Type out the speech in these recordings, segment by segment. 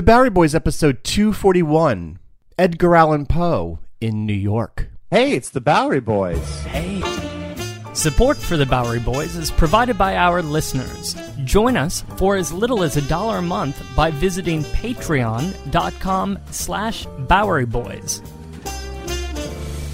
The Bowery Boys episode 241 Edgar Allan Poe in New York. Hey, it's the Bowery Boys. Hey. Support for the Bowery Boys is provided by our listeners. Join us for as little as a dollar a month by visiting patreon.com slash Bowery Boys.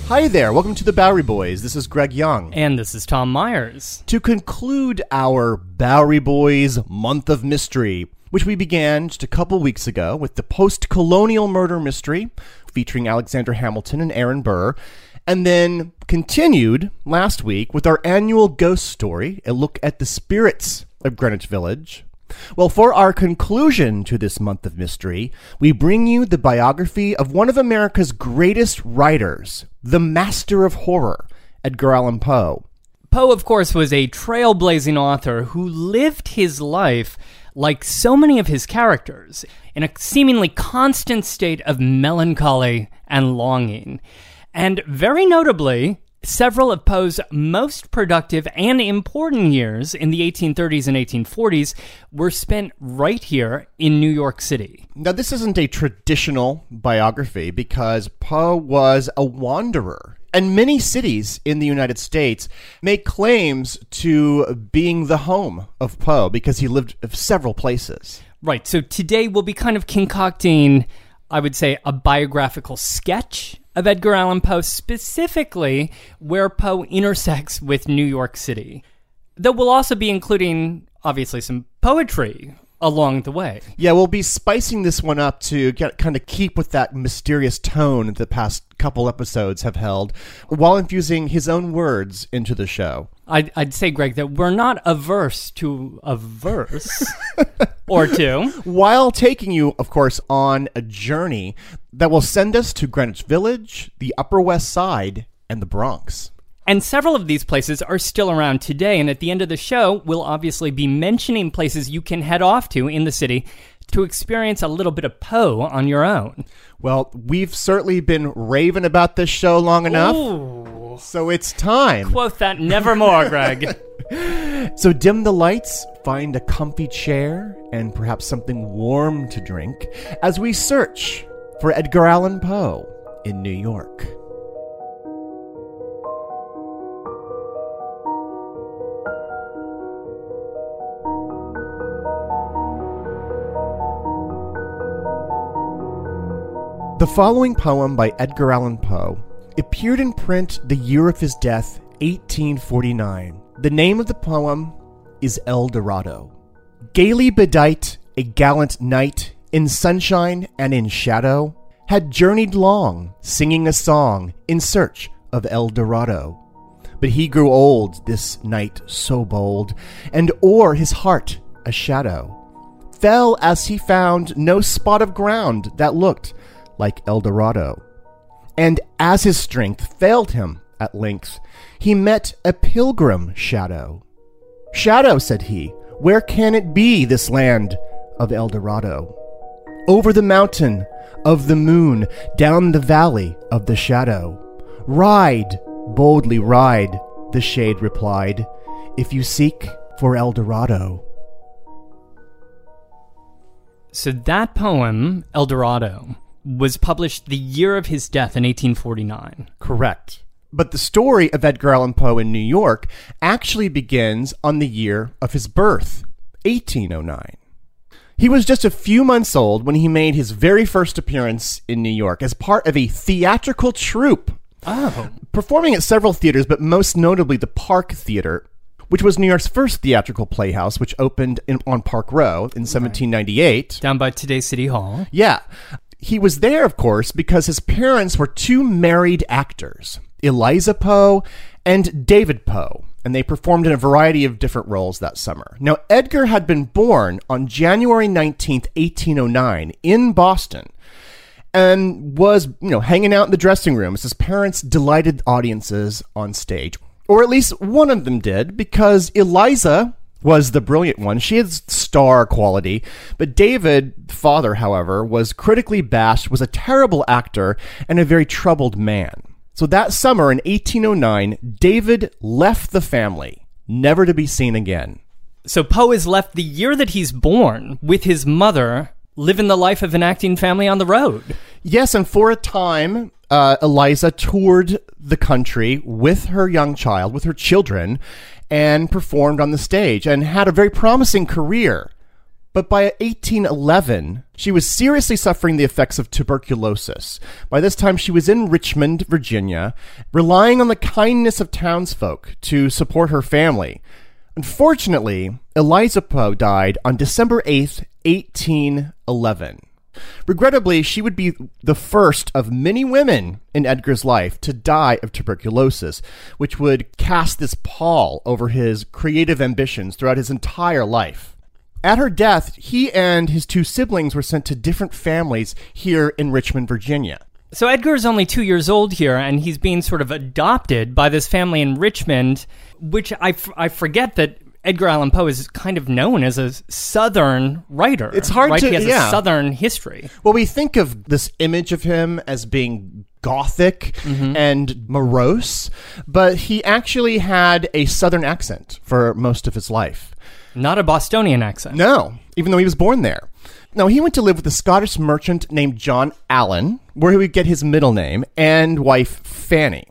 Hi there, welcome to the Bowery Boys. This is Greg Young. And this is Tom Meyers. To conclude our Bowery Boys Month of Mystery, which we began just a couple weeks ago with the post colonial murder mystery featuring Alexander Hamilton and Aaron Burr, and then continued last week with our annual ghost story, a look at the spirits of Greenwich Village. Well, for our conclusion to this month of mystery, we bring you the biography of one of America's greatest writers, the master of horror, Edgar Allan Poe. Poe, of course, was a trailblazing author who lived his life like so many of his characters in a seemingly constant state of melancholy and longing. And very notably, several of Poe's most productive and important years in the 1830s and 1840s were spent right here in New York City. Now, this isn't a traditional biography because Poe was a wanderer. And many cities in the United States make claims to being the home of Poe because he lived several places. Right. So today we'll be kind of concocting, I would say, a biographical sketch of Edgar Allan Poe, specifically where Poe intersects with New York City. Though we'll also be including, obviously, some poetry along the way. Yeah, we'll be spicing this one up to get, kind of keep with that mysterious tone the past couple episodes have held, while infusing his own words into the show. I'd, I'd say, Greg, that we're not averse to a verse or two. While taking you, of course, on a journey that will send us to Greenwich Village, the Upper West Side, and the Bronx. And several of these places are still around today. And at the end of the show, we'll obviously be mentioning places you can head off to in the city to experience a little bit of Poe on your own. Well, we've certainly been raving about this show long enough. Ooh. So it's time. Quote that nevermore, Greg. So dim the lights, find a comfy chair, and perhaps something warm to drink as we search for Edgar Allan Poe in New York. The following poem by Edgar Allan Poe appeared in print the year of his death, 1849. The name of the poem is El Dorado. Gaily bedight, a gallant knight, in sunshine and in shadow, had journeyed long, singing a song in search of El Dorado. But he grew old, this knight so bold, and o'er his heart a shadow fell as he found no spot of ground that looked like El Dorado. And as his strength failed him at length, he met a pilgrim shadow. Shadow, said he, where can it be, this land of El Dorado? Over the mountain of the moon, down the valley of the shadow. Ride, boldly ride, the shade replied, if you seek for El Dorado. so that poem, El Dorado, was published the year of his death in 1849. Correct. But the story of Edgar Allan Poe in New York actually begins on the year of his birth, 1809. He was just a few months old when he made his very first appearance in New York as part of a theatrical troupe. Oh. Performing at several theaters, but most notably the Park Theater, which was New York's first theatrical playhouse, which opened in, on Park Row in 1798. Down by today's City Hall. Yeah. He was there, of course, because his parents were two married actors, Eliza Poe and David Poe, and they performed in a variety of different roles that summer. Now, Edgar had been born on January 19th, 1809, in Boston, and was, you know, hanging out in the dressing room as his parents delighted audiences on stage. Or at least one of them did, because Eliza was the brilliant one. She had star quality, but David, father, however, was critically bashed, was a terrible actor, and a very troubled man. So that summer in 1809, David left the family, never to be seen again. So Poe is left the year that he's born with his mother, living the life of an acting family on the road. Yes, and for a time, uh, Eliza toured the country with her young child, with her children, and performed on the stage and had a very promising career. But by 1811, she was seriously suffering the effects of tuberculosis. By this time, she was in Richmond, Virginia, relying on the kindness of townsfolk to support her family. Unfortunately, Eliza Poe died on December 8th, 1811. Regrettably, she would be the first of many women in Edgar's life to die of tuberculosis, which would cast this pall over his creative ambitions throughout his entire life. At her death, he and his two siblings were sent to different families here in Richmond, Virginia. So Edgar is only two years old here, and he's being sort of adopted by this family in Richmond, which I, f- I forget that Edgar Allan Poe is kind of known as a Southern writer. It's hard right? to- He has yeah. a Southern history. Well, we think of this image of him as being gothic mm-hmm. and morose, but he actually had a southern accent for most of his life. Not a Bostonian accent. No, even though he was born there. No, he went to live with a Scottish merchant named John Allan, where he would get his middle name, and wife Fanny.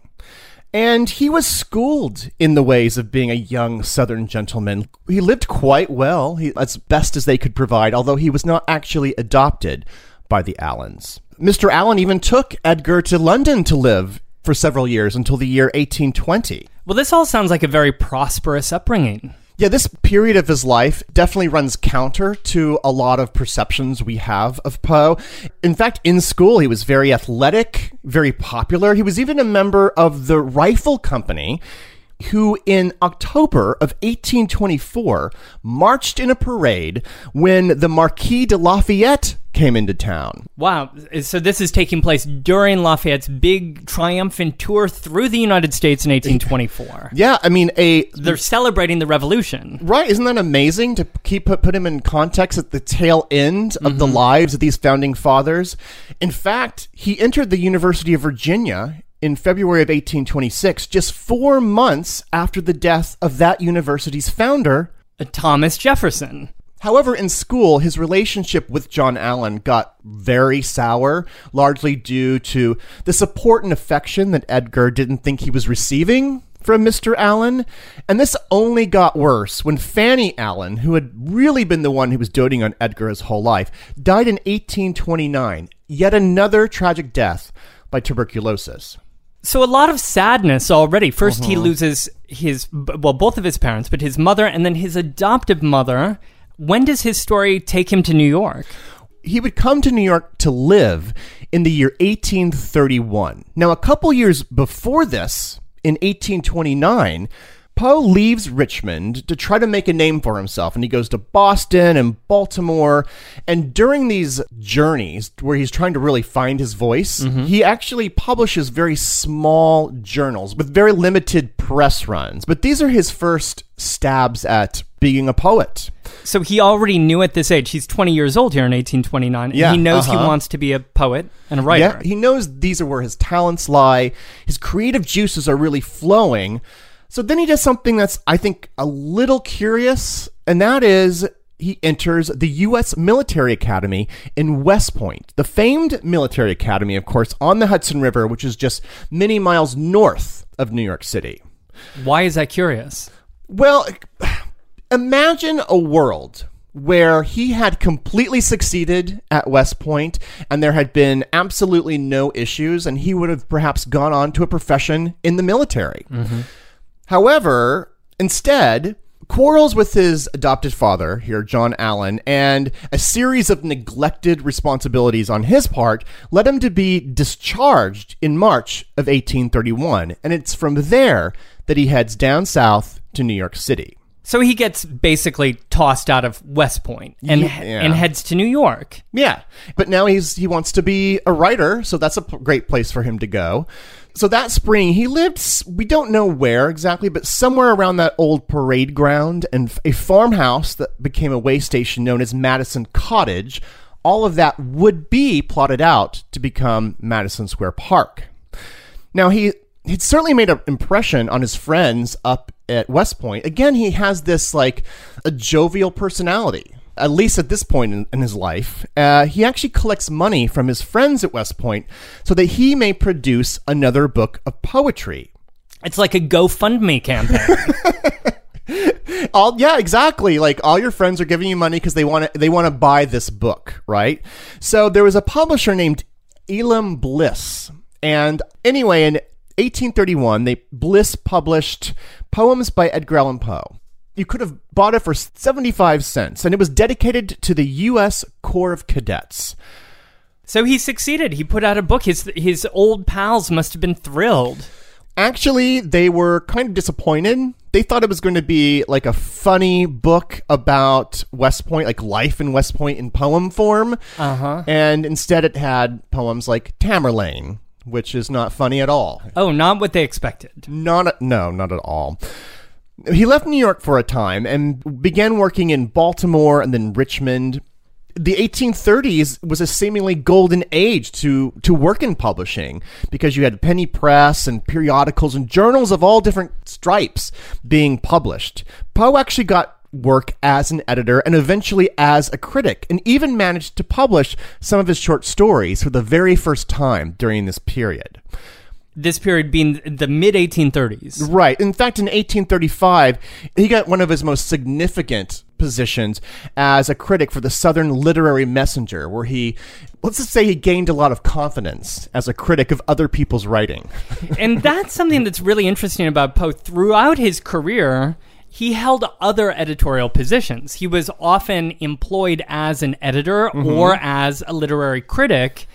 And he was schooled in the ways of being a young Southern gentleman. He lived quite well, he, as best as they could provide, although he was not actually adopted by the Allans. Mr. Allan even took Edgar to London to live for several years until the year 1820. Well, this all sounds like a very prosperous upbringing. Yeah, this period of his life definitely runs counter to a lot of perceptions we have of Poe. In fact, in school, he was very athletic, very popular. He was even a member of the Rifle Company, who in October of 1824 marched in a parade when the Marquis de Lafayette came into town. Wow. So this is taking place during Lafayette's big triumphant tour through the United States in 1824. Yeah, I mean, a They're celebrating the revolution. Right, isn't that amazing to keep put, put him in context at the tail end of the mm-hmm. lives of these founding fathers? In fact, he entered the University of Virginia in February of 1826, just four months after the death of that university's founder. Thomas Jefferson. However, in school, his relationship with John Allan got very sour, largely due to the support and affection that Edgar didn't think he was receiving from Mr. Allan. And this only got worse when Fanny Allan, who had really been the one who was doting on Edgar his whole life, died in 1829. Yet another tragic death by tuberculosis. So a lot of sadness already. 1st he mm-hmm. loses his well, both of his parents, but his mother and then his adoptive mother. When does his story take him to New York? he would come to New York to live in the year 1831. Now, a couple years before this, in 1829, Poe leaves Richmond to try to make a name for himself, and he goes to Boston and Baltimore. And during these journeys, where he's trying to really find his voice, mm-hmm. he actually publishes very small journals with very limited press runs. But these are his first stabs at being a poet. So he already knew at this age. He's 20 years old here in 1829. and Yeah, he knows he uh-huh. wants to be a poet and a writer. Yeah, he knows these are where his talents lie. His creative juices are really flowing. So then he does something that's, I think, a little curious, and that is he enters the U.S. Military Academy in West Point, the famed military academy, of course, on the Hudson River, which is just many miles north of New York City. Why is that curious? Well, imagine a world where he had completely succeeded at West Point and there had been absolutely no issues, and he would have perhaps gone on to a profession in the military. Mm-hmm. However, instead, quarrels with his adopted father, here, John Allan, and a series of neglected responsibilities on his part led him to be discharged in March of 1831. And it's from there that he heads down south to New York City. So he gets basically tossed out of West Point and Yeah. and heads to New York. Yeah, but now he's he wants to be a writer, so that's a p- great place for him to go. So that spring, he lived we don't know where exactly, but somewhere around that old parade ground and a farmhouse that became a way station known as Madison Cottage. All of that would be plotted out to become Madison Square Park. Now he he'd certainly made an impression on his friends up at West Point. Again, he has this like a jovial personality. At least at this point in, in his life, uh, he actually collects money from his friends at West Point so that he may produce another book of poetry. It's like a GoFundMe campaign. all yeah exactly like all your friends are giving you money because they want to they want to buy this book right so there was a publisher named elam bliss and anyway in 1831 they bliss published poems by edgar allan poe you could have bought it for 75 cents and it was dedicated to the u.s corps of cadets so he succeeded. He put out a book. His his old pals must have been thrilled. Actually, they were kind of disappointed. They thought it was going to be like a funny book about West Point, like life in West Point in poem form. Uh-huh. And instead it had poems like Tamerlane, which is not funny at all. Oh, not what they expected. Not a, no, not at all. He left New York for a time and began working in Baltimore and then Richmond. The 1830s was a seemingly golden age to to work in publishing because you had penny press and periodicals and journals of all different stripes being published. Poe actually got work as an editor and eventually as a critic and even managed to publish some of his short stories for the very first time during this period. This period being the mid 1830s. Right. In fact, in 1835, he got one of his most significant positions as a critic for the Southern Literary Messenger, where he, let's just say, he gained a lot of confidence as a critic of other people's writing. and that's something that's really interesting about Poe. Throughout his career, he held other editorial positions. He was often employed as an editor mm-hmm. or as a literary critic,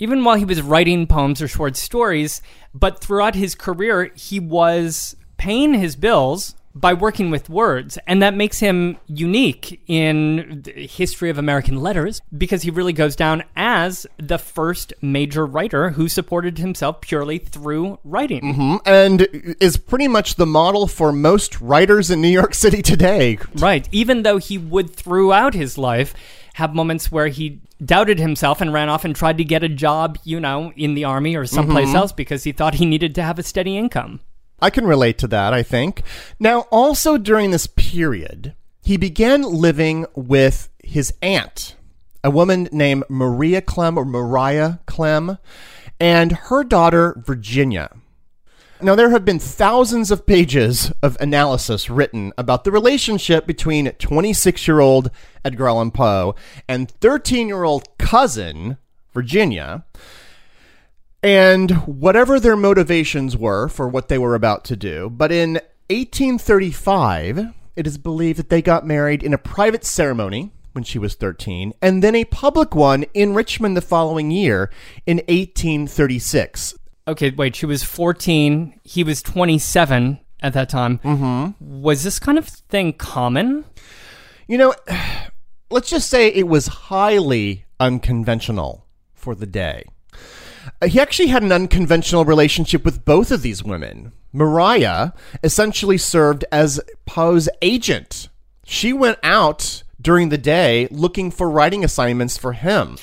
even while he was writing poems or short stories. But throughout his career, he was paying his bills by working with words, and that makes him unique in the history of American letters because he really goes down as the first major writer who supported himself purely through writing. Mm-hmm. and is pretty much the model for most writers in New York City today. Right. Even though he would throughout his life have moments where he doubted himself and ran off and tried to get a job, you know, in the army or someplace mm-hmm. else because he thought he needed to have a steady income. I can relate to that, I think. Now, also during this period, he began living with his aunt, a woman named Maria Clemm or Mariah Clemm, and her daughter, Virginia. Now, there have been thousands of pages of analysis written about the relationship between 26 year old Edgar Allan Poe and 13 year old cousin, Virginia. And whatever their motivations were for what they were about to do, but in 1835, it is believed that they got married in a private ceremony when she was 13, and then a public one in Richmond the following year in 1836. Okay, wait, she was 14, he was 27 at that time. Mm-hmm. Was this kind of thing common? You know, let's just say it was highly unconventional for the day. Uh, He actually had an unconventional relationship with both of these women. Mariah essentially served as Poe's agent. She went out during the day looking for writing assignments for him.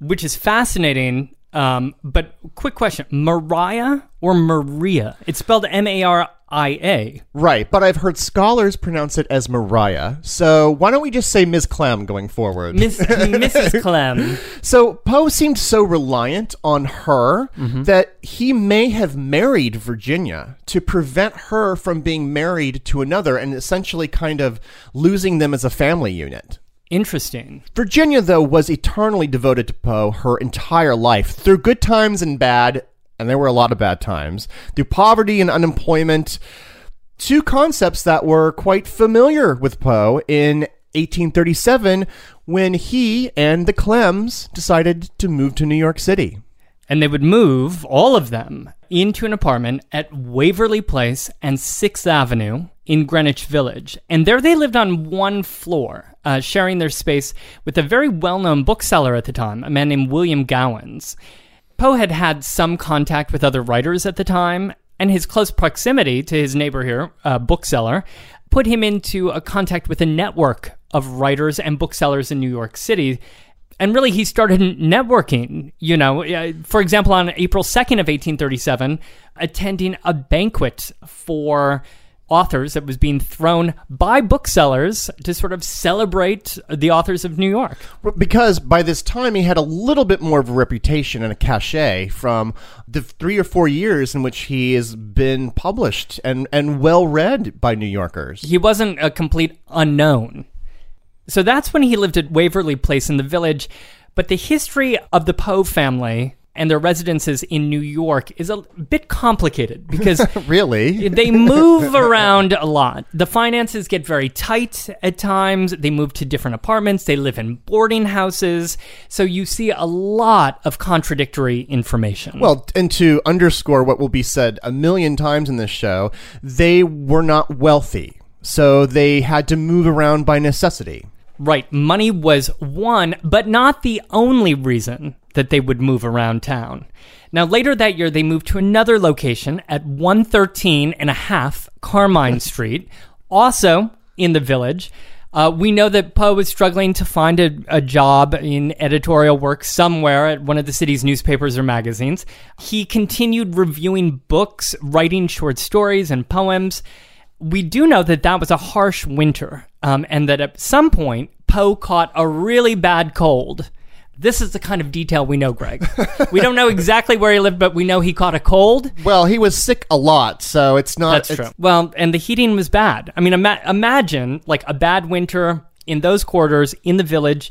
Which is fascinating. Um, but quick question Mariah or Maria? It's spelled M A R I A. Right, but I've heard scholars pronounce it as Mariah. So why don't we just say Ms. Clemm going forward? Miss, Mrs. Clemm. So Poe seemed so reliant on her mm-hmm. that he may have married Virginia to prevent her from being married to another and essentially kind of losing them as a family unit. Interesting. Virginia, though, was eternally devoted to Poe her entire life, through good times and bad, and there were a lot of bad times, through poverty and unemployment. Two concepts that were quite familiar with Poe in 1837 when he and the Clemms decided to move to New York City. And they would move, all of them, into an apartment at Waverly Place and 6th Avenue in Greenwich Village. And there they lived on one floor, uh, sharing their space with a very well known bookseller at the time, a man named William Gowans. Poe had had some contact with other writers at the time, and his close proximity to his neighbor here, a bookseller, put him into a contact with a network of writers and booksellers in New York City. And really, he started networking. You know, for example, on April 2nd of 1837, attending a banquet for authors that was being thrown by booksellers to sort of celebrate the authors of New York. Because by this time he had a little bit more of a reputation and a cachet from the three or four years in which he has been published and, and well read by New Yorkers. He wasn't a complete unknown. So that's when he lived at Waverly Place in the village. But the history of the Poe family and their residences in New York is a bit complicated because really they move around a lot. The finances get very tight at times. They move to different apartments. They live in boarding houses. So you see a lot of contradictory information. Well, and to underscore what will be said a million times in this show, they were not wealthy. So they had to move around by necessity. Right. Money was one, but not the only reason that they would move around town. Now, later that year, they moved to another location at 113 and a half Carmine Street, also in the village. Uh, we know that Poe was struggling to find a, a, job in editorial work somewhere at one of the city's newspapers or magazines. He continued reviewing books, writing short stories and poems. We do know that that was a harsh winter, um, and that at some point, Poe caught a really bad cold. This is the kind of detail we know, Greg. we don't know exactly where he lived, but we know he caught a cold. Well, he was sick a lot, so it's not. That's it's, true. Well, and the heating was bad. I mean, ima- imagine like a bad winter in those quarters in the village.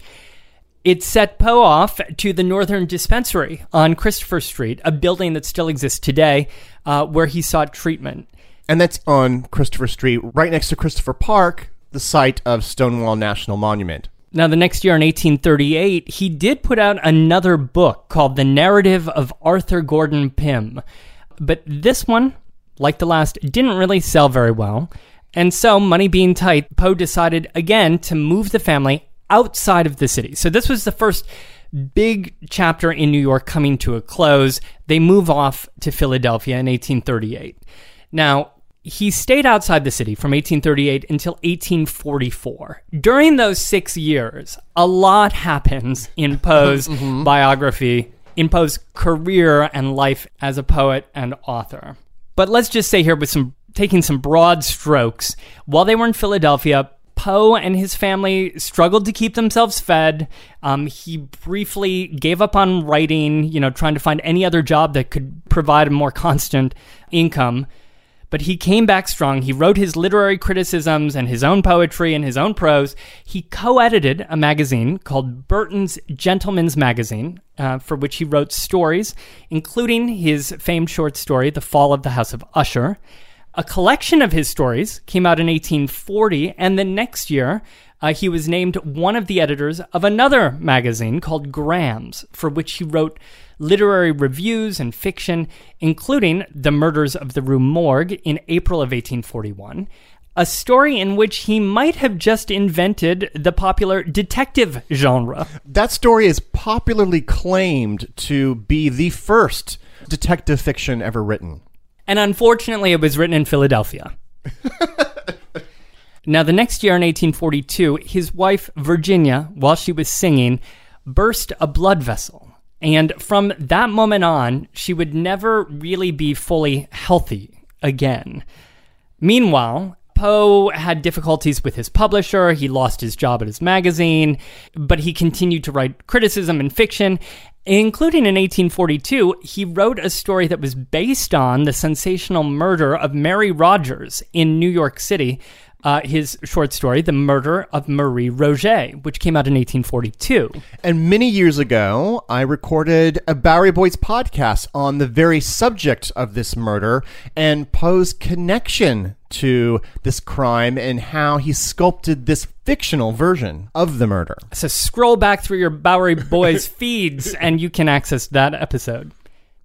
It set Poe off to the Northern Dispensary on Christopher Street, a building that still exists today, uh, where he sought treatment. And that's on Christopher Street, right next to Christopher Park, the site of Stonewall National Monument. Now, the next year in 1838, he did put out another book called The Narrative of Arthur Gordon Pym. But this one, like the last, didn't really sell very well. And so, money being tight, Poe decided again to move the family outside of the city. So, this was the first big chapter in New York coming to a close. They move off to Philadelphia in 1838. Now, he stayed outside the city from 1838 until 1844. During those six years, a lot happens in Poe's mm-hmm. biography, in Poe's career and life as a poet and author. But let's just say here, with some taking some broad strokes, while they were in Philadelphia, Poe and his family struggled to keep themselves fed. Um, he briefly gave up on writing, you know, trying to find any other job that could provide a more constant income but he came back strong. He wrote his literary criticisms and his own poetry and his own prose. He co edited a magazine called Burton's Gentleman's Magazine, uh, for which he wrote stories, including his famed short story, The Fall of the House of Usher. A collection of his stories came out in 1840, and the next year, uh, he was named one of the editors of another magazine called Graham's, for which he wrote literary reviews and fiction, including The Murders of the Rue Morgue in April of 1841, a story in which he might have just invented the popular detective genre. That story is popularly claimed to be the first detective fiction ever written. And unfortunately, it was written in Philadelphia. now, the next year in 1842, his wife, Virginia, while she was singing, burst a blood vessel and from that moment on, she would never really be fully healthy again. Meanwhile, Poe had difficulties with his publisher. He lost his job at his magazine, but he continued to write criticism and fiction. Including in 1842, he wrote a story that was based on the sensational murder of Mary Rogers in New York City, uh, his short story, The Murder of Marie Roget, which came out in 1842. And many years ago, I recorded a Bowery Boys podcast on the very subject of this murder and Poe's connection to this crime and how he sculpted this fictional version of the murder. So scroll back through your Bowery Boys feeds and you can access that episode.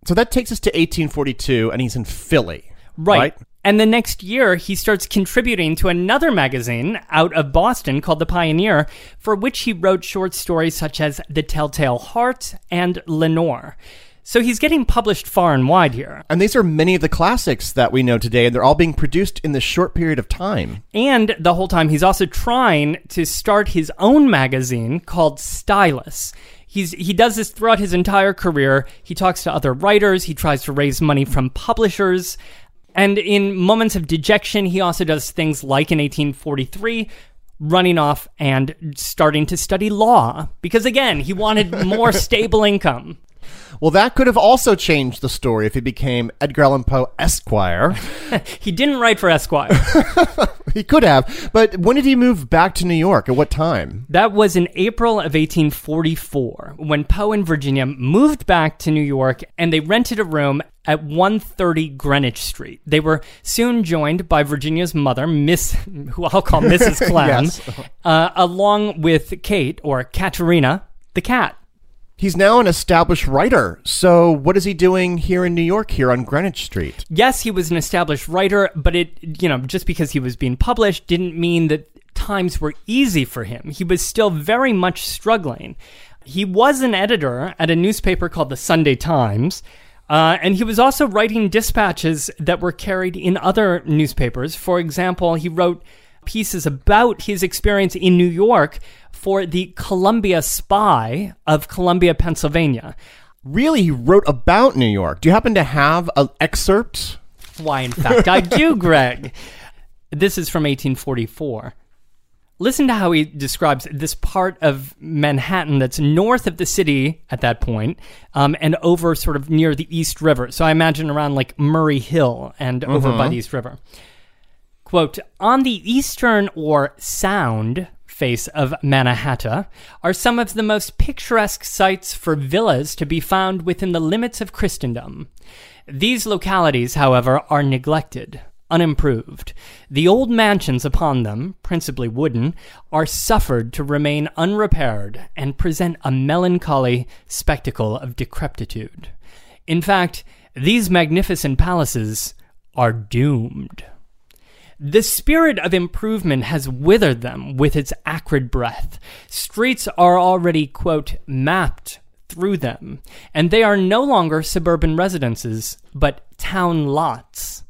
So that takes us to 1842, and he's in Philly. Right. right? And the next year, he starts contributing to another magazine out of Boston called The Pioneer, for which he wrote short stories such as The Telltale Heart and Lenore. So he's getting published far and wide here. And these are many of the classics that we know today, and they're all being produced in this short period of time. And the whole time, he's also trying to start his own magazine called Stylus. He's, he does this throughout his entire career. He talks to other writers, he tries to raise money from publishers. And in moments of dejection, he also does things like in 1843, running off and starting to study law. Because again, he wanted more stable income. Well, that could have also changed the story if he became Edgar Allan Poe Esquire. he didn't write for Esquire. he could have. But when did he move back to New York? At what time? That was in April of 1844 when Poe and Virginia moved back to New York and they rented a room at 130 Greenwich Street. They were soon joined by Virginia's mother, Miss, who I'll call Mrs. Clemm, Yes. uh, along with Kate, or Katerina, the cat. He's now an established writer. So what is he doing here in New York, here on Greenwich Street? Yes, he was an established writer, but it, you know, just because he was being published didn't mean that times were easy for him. He was still very much struggling. He was an editor at a newspaper called the Sunday Times. Uh, and he was also writing dispatches that were carried in other newspapers. For example, he wrote pieces about his experience in New York for the Columbia Spy of Columbia, Pennsylvania. Really, he wrote about New York. Do you happen to have an excerpt? Why, in fact, I do, Greg. This is from 1844. Listen to how he describes this part of Manhattan that's north of the city at that point, um, and over sort of near the East River. So I imagine around like Murray Hill and over by the East River. Quote, on the eastern or sound face of Mannahatta are some of the most picturesque sites for villas to be found within the limits of Christendom. These localities, however, are neglected, unimproved. The old mansions upon them, principally wooden, are suffered to remain unrepaired and present a melancholy spectacle of decrepitude. In fact, these magnificent palaces are doomed. The spirit of improvement has withered them with its acrid breath. Streets are already, quote, mapped through them, and they are no longer suburban residences, but town lots.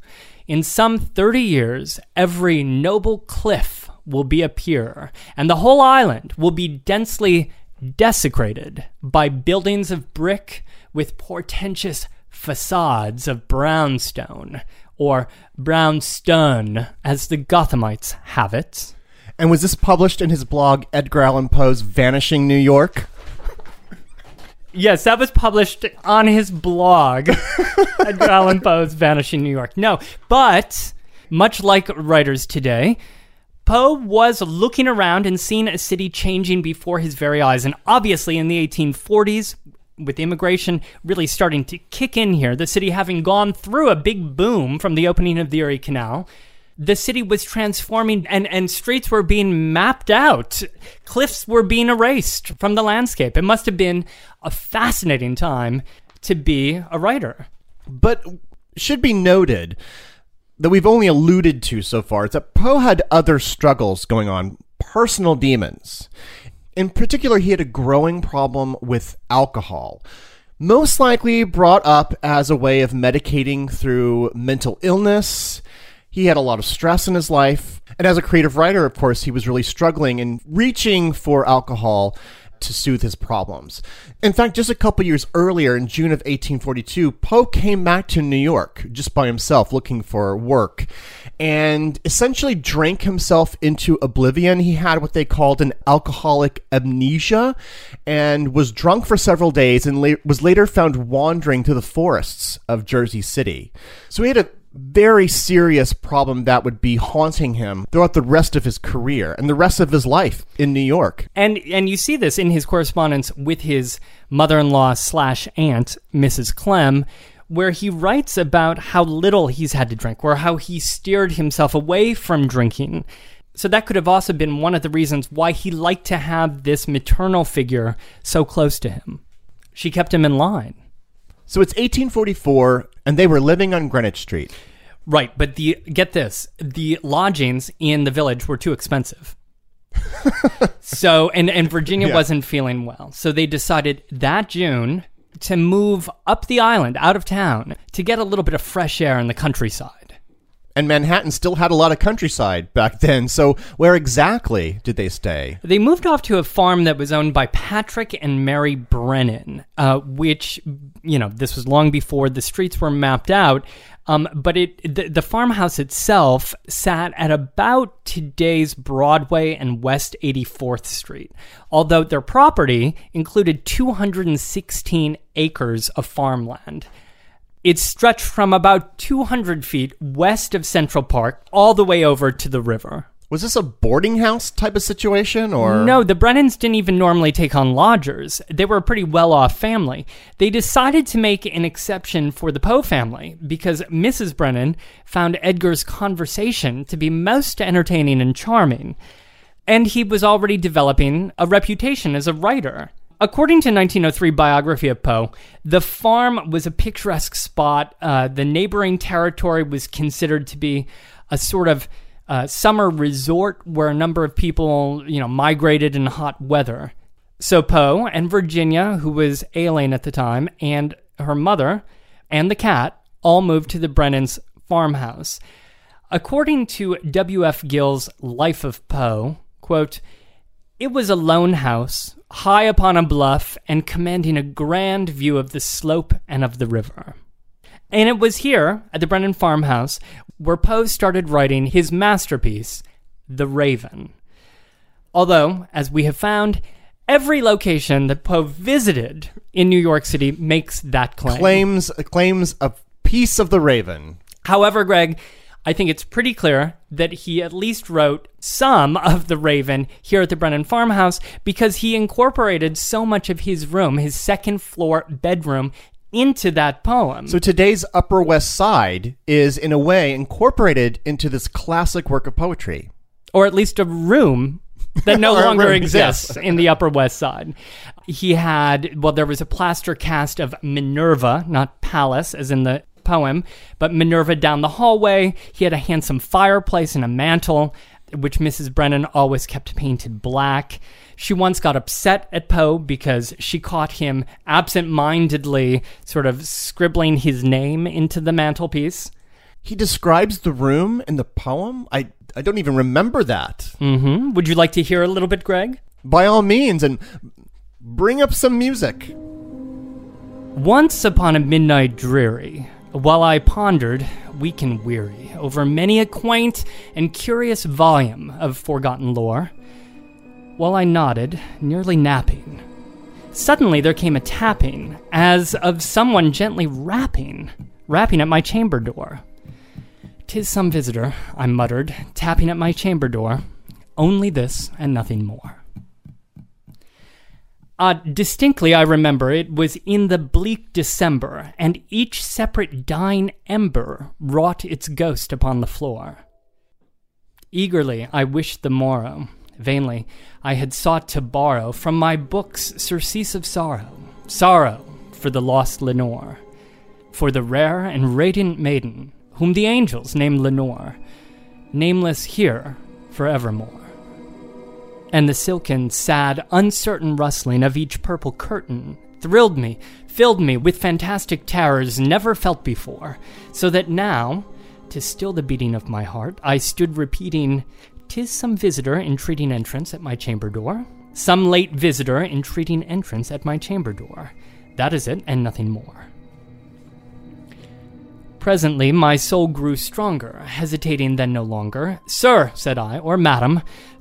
In some 30 years, every noble cliff will be a pier, and the whole island will be densely desecrated by buildings of brick with portentous facades of brownstone, or brownstone, as the Gothamites have it. And was this published in his blog, Edgar Allan Poe's Vanishing New York? Yes, that was published on his blog, Edgar Allan Poe's Vanishing New York. No, but much like writers today, Poe was looking around and seeing a city changing before his very eyes. And obviously, in the 1840s, with immigration really starting to kick in here, the city having gone through a big boom from the opening of the Erie Canal, the city was transforming and, and streets were being mapped out. Cliffs were being erased from the landscape. It must have been a fascinating time to be a writer. But should be noted that we've only alluded to so far is that Poe had other struggles going on, personal demons. In particular, he had a growing problem with alcohol. Most likely brought up as a way of medicating through mental illness. He had a lot of stress in his life. And as a creative writer, of course, he was really struggling and reaching for alcohol to soothe his problems. In fact, just a couple years earlier, in June of 1842, Poe came back to New York just by himself looking for work and essentially drank himself into oblivion. He had what they called an alcoholic amnesia and was drunk for several days and la- was later found wandering through the forests of Jersey City. So he had a very serious problem that would be haunting him throughout the rest of his career and the rest of his life in New York. And and you see this in his correspondence with his mother-in-law slash aunt, Mrs. Clemm, where he writes about how little he's had to drink, or how he steered himself away from drinking. So that could have also been one of the reasons why he liked to have this maternal figure so close to him. She kept him in line. So it's 1844, and they were living on Greenwich Street. Right, but the get this, the lodgings in the village were too expensive. so and and Virginia Yeah. wasn't feeling well. So they decided that June to move up the island out of town to get a little bit of fresh air in the countryside. And Manhattan still had a lot of countryside back then, so where exactly did they stay? They moved off to a farm that was owned by Patrick and Mary Brennan, uh, which, you know, this was long before the streets were mapped out. Um, but it the, the farmhouse itself sat at about today's Broadway and West 84th Street, although their property included 216 acres of farmland. It stretched from about 200 feet west of Central Park all the way over to the river. Was this a boarding house type of situation, or No, the Brennans didn't even normally take on lodgers. They were a pretty well off family. They decided to make an exception for the Poe family because Mrs. Brennan found Edgar's conversation to be most entertaining and charming. And he was already developing a reputation as a writer. According to 1903 biography of Poe, the farm was a picturesque spot. Uh, the neighboring territory was considered to be a sort of uh, summer resort where a number of people, you know, migrated in hot weather. So Poe and Virginia, who was ailing at the time, and her mother and the cat all moved to the Brennans' farmhouse. According to W.F. Gill's Life of Poe, quote, it was a lone house, high upon a bluff and commanding a grand view of the slope and of the river. And it was here, at the Brennan farmhouse, where Poe started writing his masterpiece, The Raven. Although, as we have found, every location that Poe visited in New York City makes that claim. claims claims a piece of the Raven? However, Greg, I think it's pretty clear that he at least wrote some of The Raven here at the Brennan farmhouse because he incorporated so much of his room, his second floor bedroom, into that poem. So today's Upper West Side is, in a way, incorporated into this classic work of poetry. or at least a room that no longer room, exists yes. in the Upper West Side. He had, well, there was a plaster cast of Minerva, not Pallas, as in the poem, but Minerva down the hallway. He had a handsome fireplace and a mantel, which Mrs. Brennan always kept painted black. She once got upset at Poe because she caught him absent mindedly sort of scribbling his name into the mantelpiece. He describes the room in the poem. I I don't even remember that. hmm Would you like to hear a little bit, Greg? By all means, and bring up some music. Once upon a midnight dreary, while I pondered, weak and weary, over many a quaint and curious volume of forgotten lore, while I nodded, nearly napping, suddenly there came a tapping, as of someone gently rapping, rapping at my chamber door. Tis some visitor, I muttered, tapping at my chamber door. Only this and nothing more. Uh, distinctly, I remember it was in the bleak December, and each separate dying ember wrought its ghost upon the floor. Eagerly, I wished the morrow. Vainly, I had sought to borrow from my books surcease of sorrow, sorrow for the lost Lenore, for the rare and radiant maiden whom the angels named Lenore, nameless here forevermore and the silken, sad, uncertain rustling of each purple curtain thrilled me, filled me with fantastic terrors never felt before, so that now, to still the beating of my heart, I stood repeating, "'Tis some visitor entreating entrance at my chamber door, some late visitor entreating entrance at my chamber door. That is it, and nothing more." Presently, my soul grew stronger, hesitating then no longer. Sir, said I, or madam,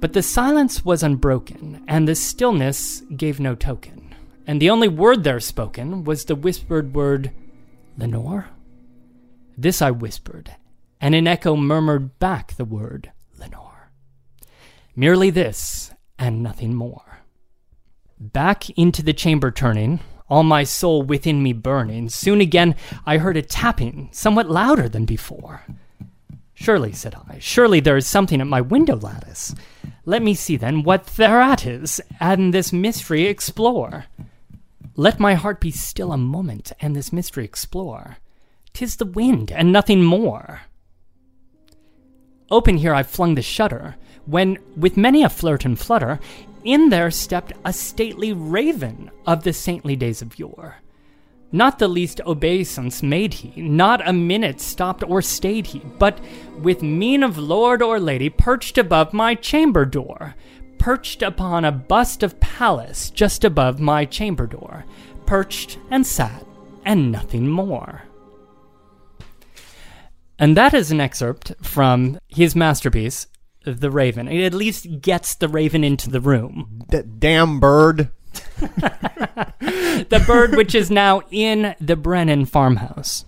But the silence was unbroken, and the stillness gave no token. And the only word there spoken was the whispered word, Lenore? This I whispered, and an echo murmured back the word, Lenore. Merely this, and nothing more. Back into the chamber turning, all my soul within me burning, soon again I heard a tapping, somewhat louder than before. Surely, said I, surely there is something at my window lattice. Let me see then what thereat is, and this mystery explore. Let my heart be still a moment, and this mystery explore. Tis the wind, and nothing more. Open here I flung the shutter, when, with many a flirt and flutter, in there stepped a stately raven of the saintly days of yore. Not the least obeisance made he, not a minute stopped or stayed he, but with mien of lord or lady perched above my chamber door, perched upon a bust of Pallas just above my chamber door, perched and sat, and nothing more. And that is an excerpt from his masterpiece, The Raven. It at least gets the raven into the room. That damn bird. the bird which is now in the Brennan farmhouse.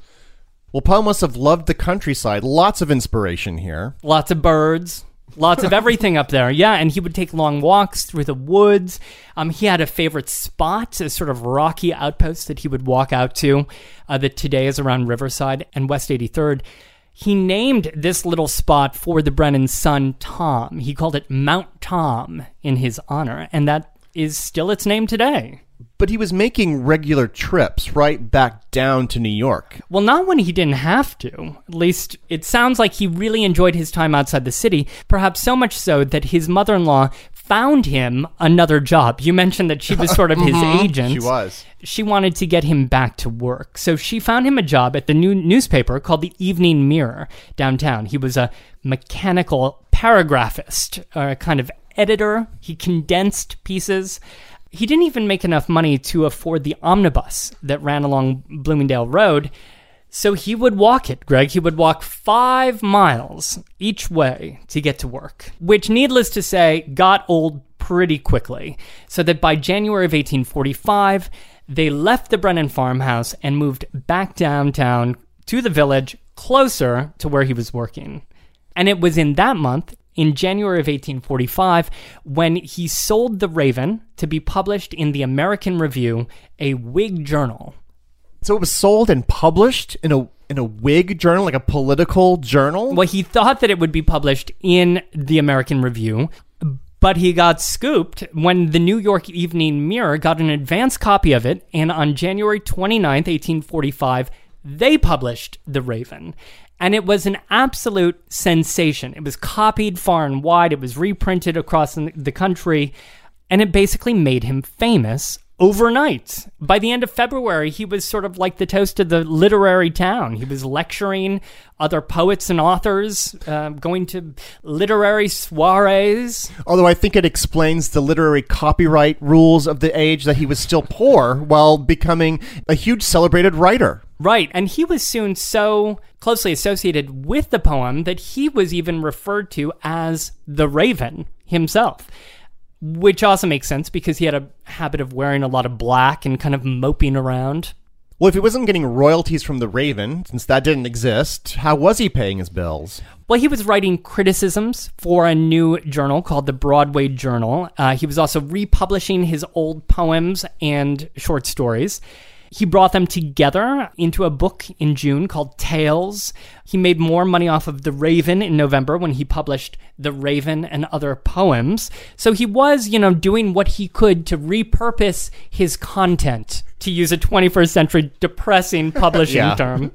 Well, Poe must have loved the countryside. Lots of inspiration here. Lots of birds, lots of everything up there. Yeah, and he would take long walks through the woods. Um, he had a favorite spot, a sort of rocky outpost that he would walk out to, uh, that today is around Riverside and West 83rd. He named this little spot for the Brennan's son, Tom. He called it Mount Tom in his honor, and that is still its name today. But he was making regular trips right back down to New York. Well, not when he didn't have to. At least it sounds like he really enjoyed his time outside the city, perhaps so much so that his mother in law found him another job. You mentioned that she was sort of his mm-hmm. agent. She was. She wanted to get him back to work. So she found him a job at the new newspaper called the Evening Mirror downtown. He was a mechanical paragraphist, a kind of editor. He condensed pieces. He didn't even make enough money to afford the omnibus that ran along Bloomingdale Road. So he would walk it, Greg. He would walk five miles each way to get to work, which, needless to say, got old pretty quickly. So that by January of 1845, they left the Brennan farmhouse and moved back downtown to the village closer to where he was working. And it was in that month, in January of 1845, when he sold The Raven to be published in the American Review, a Whig journal. So it was sold and published in a in a Whig journal, like a political journal. Well, he thought that it would be published in the American Review, but he got scooped when the New York Evening Mirror got an advance copy of it, and on January 29th, 1845, they published The Raven. And it was an absolute sensation. It was copied far and wide, it was reprinted across the country, and it basically made him famous overnight. By the end of February, he was sort of like the toast of the literary town. He was lecturing other poets and authors, uh, going to literary soirees. Although I think it explains the literary copyright rules of the age that he was still poor while becoming a huge celebrated writer. Right, and he was soon so closely associated with the poem that he was even referred to as the Raven himself which also makes sense because he had a habit of wearing a lot of black and kind of moping around. Well, if he wasn't getting royalties from the Raven, since that didn't exist, how was he paying his bills? Well, he was writing criticisms for a new journal called the Broadway Journal. Uh, he was also republishing his old poems and short stories. He brought them together into a book in June called Tales. He made more money off of The Raven in November when he published The Raven and other poems. So he was, you know, doing what he could to repurpose his content, to use a 21st century depressing publishing Yeah. term.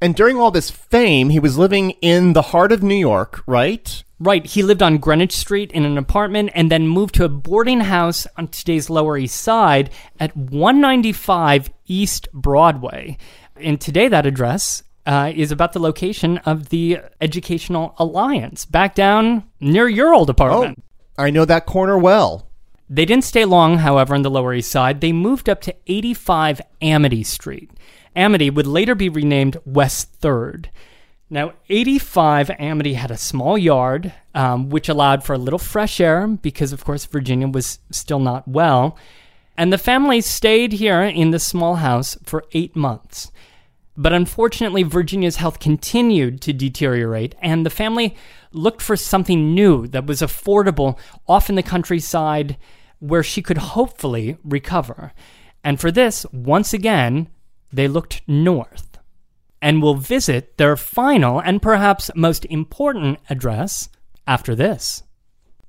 And during all this fame, he was living in the heart of New York, right? Right, he lived on Greenwich Street in an apartment and then moved to a boarding house on today's Lower East Side at 195 East Broadway. And today that address uh, is about the location of the Educational Alliance back down near your old apartment. Oh. I know that corner well. They didn't stay long, however, on the Lower East Side. They moved up to 85 Amity Street. Amity would later be renamed West 3rd. Now, 85 Amity had a small yard, um, which allowed for a little fresh air because, of course, Virginia was still not well. And the family stayed here in this small house for eight months. But unfortunately, Virginia's health continued to deteriorate, and the family looked for something new that was affordable off in the countryside where she could hopefully recover. And for this, once again, they looked north and will visit their final and perhaps most important address after this.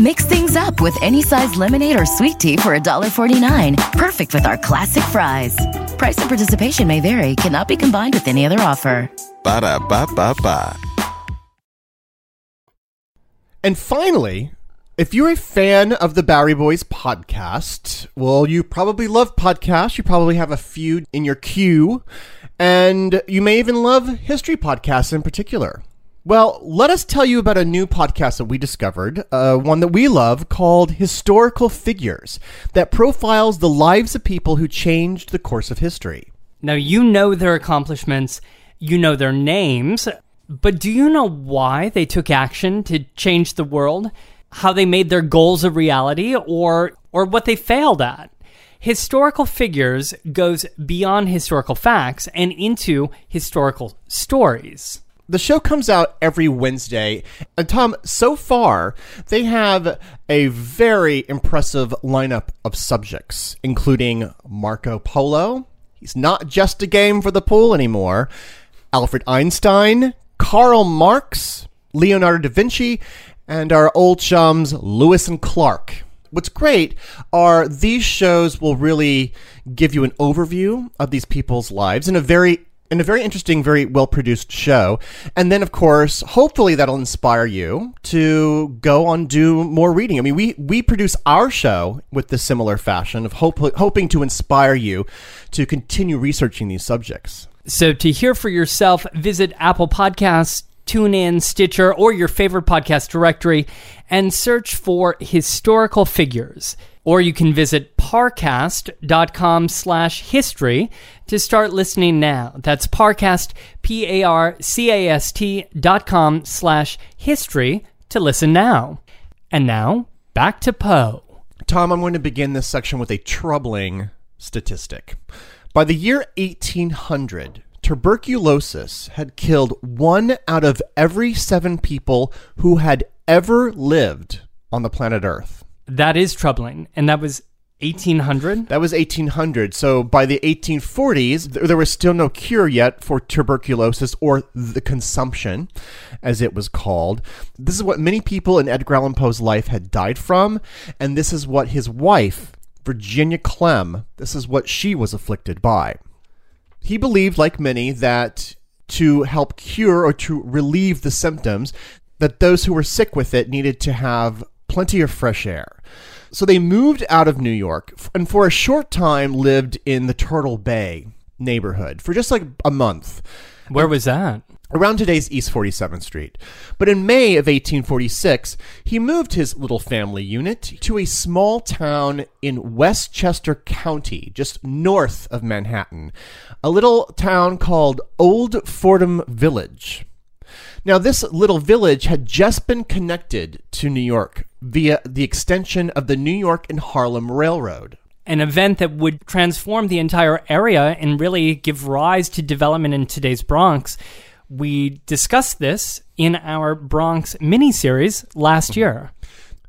Mix things up with any size lemonade or sweet tea for $1.49. Perfect with our classic fries. Price and participation may vary, cannot be combined with any other offer. Ba da ba ba ba. And finally, if you're a fan of the Bowery Boys podcast, well, you probably love podcasts. You probably have a few in your queue, and you may even love history podcasts in particular. Well, let us tell you about a new podcast that we discovered, uh, one that we love called Historical Figures, that profiles the lives of people who changed the course of history. Now, you know their accomplishments, you know their names, but do you know why they took action to change the world? How they made their goals a reality or or what they failed at? Historical figures goes beyond historical facts and into historical stories. The show comes out every Wednesday, and Tom, so far, they have a very impressive lineup of subjects, including Marco Polo. He's not just a game for the pool anymore. Alfred Einstein, Karl Marx, Leonardo da Vinci, and our old chums Lewis and Clark. What's great are these shows will really give you an overview of these people's lives in a very in a very interesting, very well produced show. And then, of course, hopefully that'll inspire you to go on do more reading. I mean, we we produce our show with the similar fashion of hope, hoping to inspire you to continue researching these subjects. So to hear for yourself, visit Apple Podcasts, TuneIn, Stitcher, or your favorite podcast directory and search for historical figures. Or you can visit parcast.com slash history to start listening now. That's parcast, P-A-R-C-A-S-T dot com slash history to listen now. And now, back to Poe. Tom, I'm going to begin this section with a troubling statistic. By the year 1800, tuberculosis had killed one out of every seven people who had ever lived on the planet Earth. That is troubling. And that was 1800? That was 1800. So by the 1840s, there was still no cure yet for tuberculosis or the consumption, as it was called. This is what many people in Edgar Allan Poe's life had died from, and this is what his wife, Virginia Clemm, this is what she was afflicted by. He believed, like many, that to help cure or to relieve the symptoms, that those who were sick with it needed to have plenty of fresh air. So they moved out of New York and for a short time lived in the Turtle Bay neighborhood for just like a month. Where was that? Around today's East 47th Street. But in May of 1846, he moved his little family unit to a small town in Westchester County, just north of Manhattan, a little town called Old Fordham Village. Now, this little village had just been connected to New York via the extension of the New York and Harlem Railroad. An event that would transform the entire area and really give rise to development in today's Bronx. We discussed this in our Bronx miniseries last mm-hmm. year.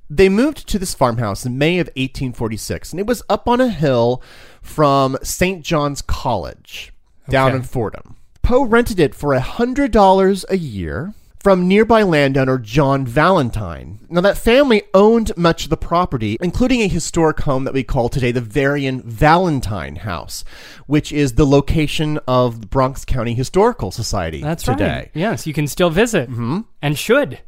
They moved to this farmhouse in May of 1846, and it was up on a hill from St. John's College down Okay. in Fordham. Poe rented it for $100 a year from nearby landowner John Valentine. Now, that family owned much of the property, including a historic home that we call today the Varian Valentine House, which is the location of the Bronx County Historical Society That's today. right. Yes, you can still visit mm-hmm. and should.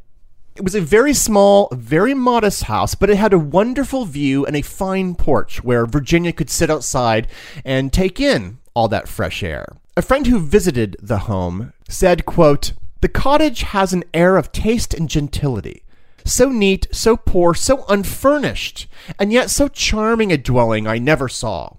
It was a very small, very modest house, but it had a wonderful view and a fine porch where Virginia could sit outside and take in all that fresh air. A friend who visited the home said, quote, "The cottage has an air of taste and gentility. So neat, so poor, so unfurnished, and yet so charming a dwelling I never saw."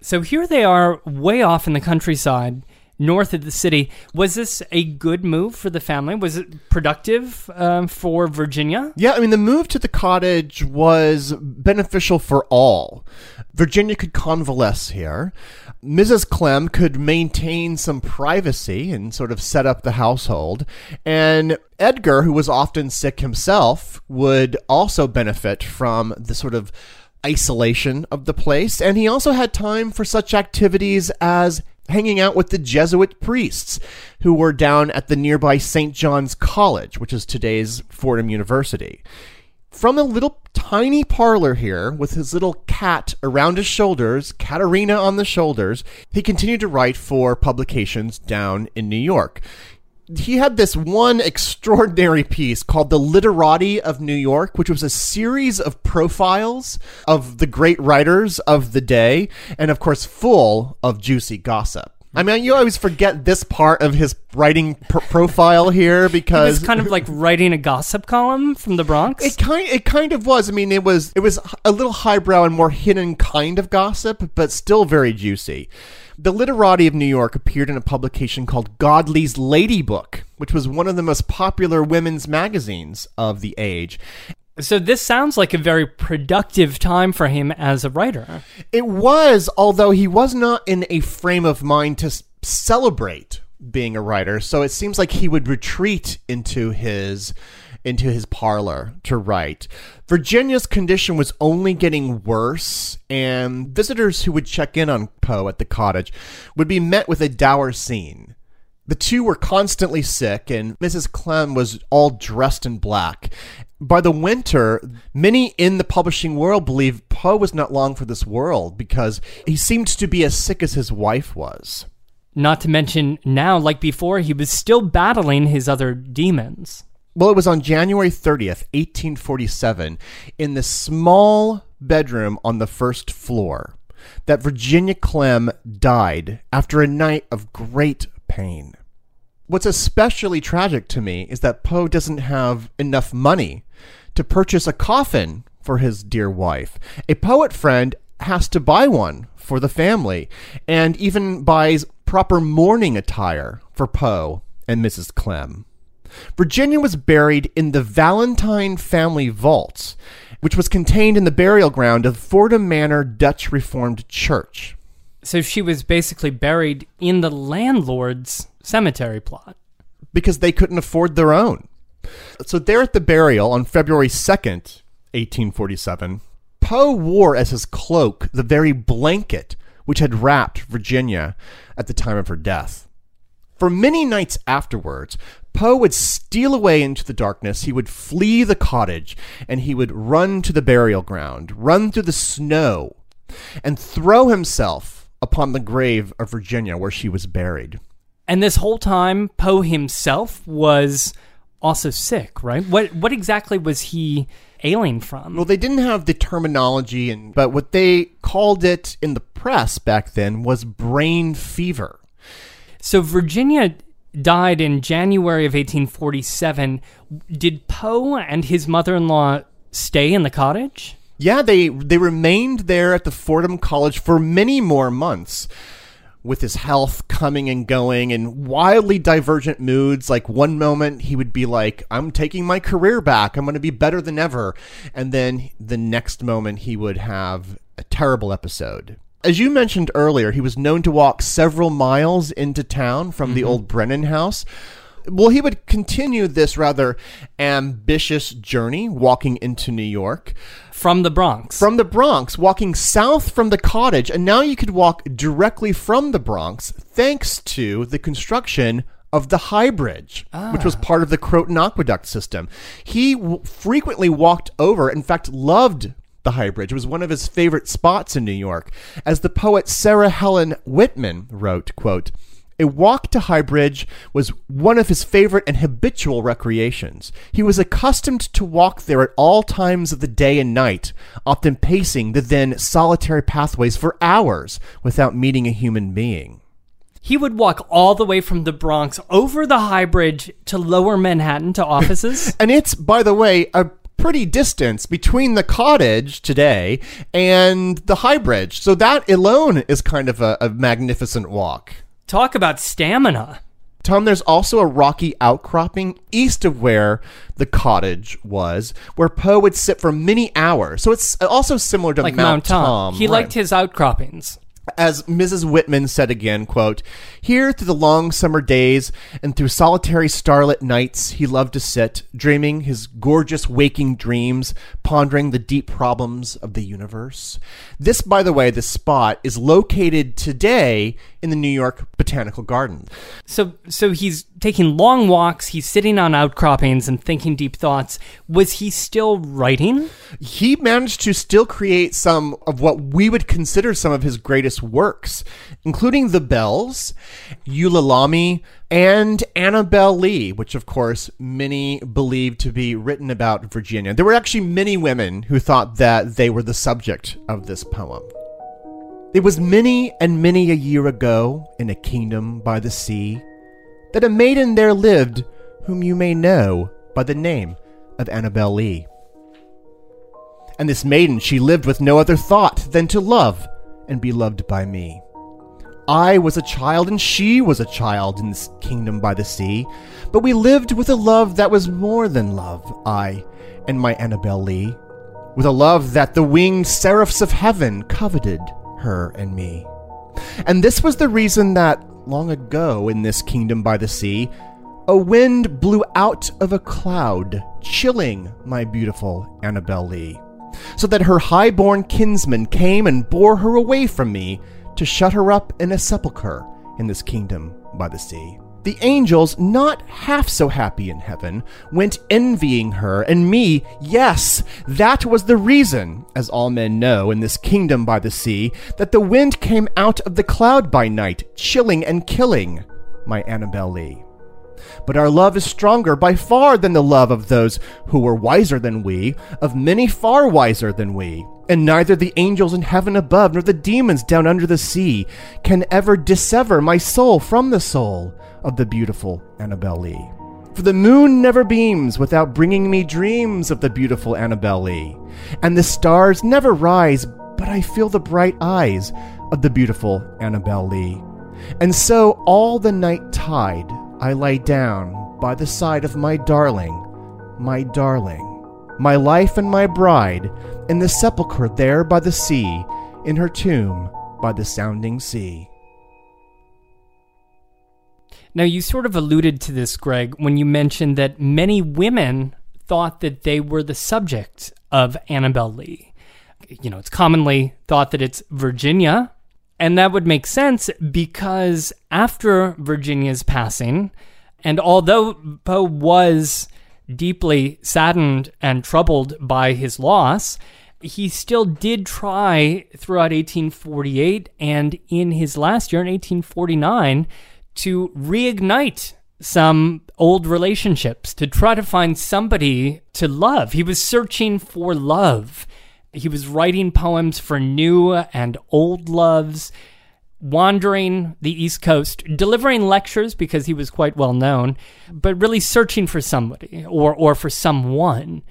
So here they are, way off in the countryside, north of the city. Was this a good move for the family? Was it productive um, for Virginia? Yeah, I mean, the move to the cottage was beneficial for all. Virginia could convalesce here. Mrs. Clemm could maintain some privacy and sort of set up the household. And Edgar, who was often sick himself, would also benefit from the sort of isolation of the place. And he also had time for such activities as hanging out with the Jesuit priests who were down at the nearby St. John's College, which is today's Fordham University. From a little tiny parlor here, with his little cat around his shoulders, Catterina on the shoulders, he continued to write for publications down in New York. He had this one extraordinary piece called The Literati of New York, which was a series of profiles of the great writers of the day, and of course, full of juicy gossip. I mean, you always forget this part of his writing pr- profile here It because was kind of like writing a gossip column from the Bronx. it kind it kind of was. I mean, it was it was a little highbrow and more hidden kind of gossip, but still very juicy. The Literati of New York appeared in a publication called Godey's Lady Book, which was one of the most popular women's magazines of the age. so this sounds like a very productive time for him as a writer. It was, although he was not in a frame of mind to celebrate being a writer. So it seems like he would retreat into his into his parlor to write. Virginia's condition was only getting worse, and visitors who would check in on Poe at the cottage would be met with a dour scene. The two were constantly sick, and Mrs. Clemm was all dressed in black. By the winter, many in the publishing world believed Poe was not long for this world because he seemed to be as sick as his wife was. Not to mention, now, like before, he was still battling his other demons. Well, it was on January 30th, 1847, in the small bedroom on the first floor, that Virginia Clemm died after a night of great pain. What's especially tragic to me is that Poe doesn't have enough money to purchase a coffin for his dear wife. A poet friend has to buy one for the family and even buys proper mourning attire for Poe and Mrs. Clemm. Virginia was buried in the Valentine family vaults, which was contained in the burial ground of Fordham Manor Dutch Reformed Church. So she was basically buried in the landlord's cemetery plot. Because they couldn't afford their own. So, there at the burial on February 2nd, 1847, Poe wore as his cloak the very blanket which had wrapped Virginia at the time of her death. For many nights afterwards, Poe would steal away into the darkness. He would flee the cottage and he would run to the burial ground, run through the snow, and throw himself upon the grave of Virginia where she was buried. And this whole time, Poe himself was also sick, right? What what exactly was he ailing from? Well, they didn't have the terminology, and but what they called it in the press back then was brain fever. So Virginia died in January of 1847. Did Poe and his mother-in-law stay in the cottage? Yeah, they they remained there at the Fordham College for many more months with his health coming and going in wildly divergent moods. Like one moment he would be like, I'm taking my career back. I'm going to be better than ever. And then the next moment he would have a terrible episode. As you mentioned earlier, he was known to walk several miles into town from mm-hmm. the old Brennan house. Well, he would continue this rather ambitious journey walking into New York from the Bronx. From the Bronx, walking south from the cottage, and now you could walk directly from the Bronx thanks to the construction of the High Bridge, ah. which was ah. part of the Croton Aqueduct system. He w- frequently walked over, in fact, loved the High Bridge. It was one of his favorite spots in New York. As the poet Sarah Helen Whitman wrote, quote, a walk to High Bridge was one of his favorite and habitual recreations. He was accustomed to walk there at all times of the day and night, often pacing the then solitary pathways for hours without meeting a human being. He would walk all the way from the Bronx over the High Bridge to lower Manhattan to offices. and it's, by the way, a pretty distance between the cottage today and the High Bridge. So that alone is kind of a, a magnificent walk. Talk about stamina. Tom, there's also a rocky outcropping east of where the cottage was, where Poe would sit for many hours. So it's also similar to like Mount, Mount Tom. Tom. He right. liked his outcroppings as Mrs. Whitman said again, quote, Here through the long summer days and through solitary starlit nights he loved to sit, dreaming his gorgeous waking dreams, pondering the deep problems of the universe. This, by the way, this spot is located today in the New York Botanical Garden. So so he's taking long walks, he's sitting on outcroppings and thinking deep thoughts. Was he still writing? He managed to still create some of what we would consider some of his greatest works, including The Bells, Ulalume, and Annabel Lee, which of course many believed to be written about Virginia. There were actually many women who thought that they were the subject of this poem. It was many and many a year ago, in a kingdom by the sea, that a maiden there lived whom you may know by the name of Annabel Lee. And this maiden, she lived with no other thought than to love and be loved by me. I was a child and she was a child in this kingdom by the sea, but we lived with a love that was more than love, I and my Annabel Lee, with a love that the winged seraphs of heaven coveted her and me. And this was the reason that, long ago in this kingdom by the sea, a wind blew out of a cloud, chilling my beautiful Annabel Lee, so that her high-born kinsman came and bore her away from me to shut her up in a sepulchre in this kingdom by the sea. The angels, not half so happy in heaven, went envying her, and me, yes, that was the reason, as all men know in this kingdom by the sea, that the wind came out of the cloud by night, chilling and killing my Annabel Lee. But our love is stronger by far than the love of those who were wiser than we, of many far wiser than we. And neither the angels in heaven above nor the demons down under the sea can ever dissever my soul from the soul of the beautiful Annabel Lee. For the moon never beams without bringing me dreams of the beautiful Annabel Lee. And the stars never rise, but I feel the bright eyes of the beautiful Annabel Lee. And so all the night tide I lay down by the side of my darling, my darling, my life and my bride, in the sepulchre there by the sea, in her tomb by the sounding sea. Now, you sort of alluded to this, Greg, when you mentioned that many women thought that they were the subject of Annabel Lee. You know, it's commonly thought that it's Virginia, and that would make sense because after Virginia's passing, and although Poe was deeply saddened and troubled by his loss, he still did try throughout 1848 and in his last year in 1849 to reignite some old relationships, to try to find somebody to love. He was searching for love. He was writing poems for new and old loves, wandering the East Coast, delivering lectures because he was quite well known, but really searching for somebody or, or for someone,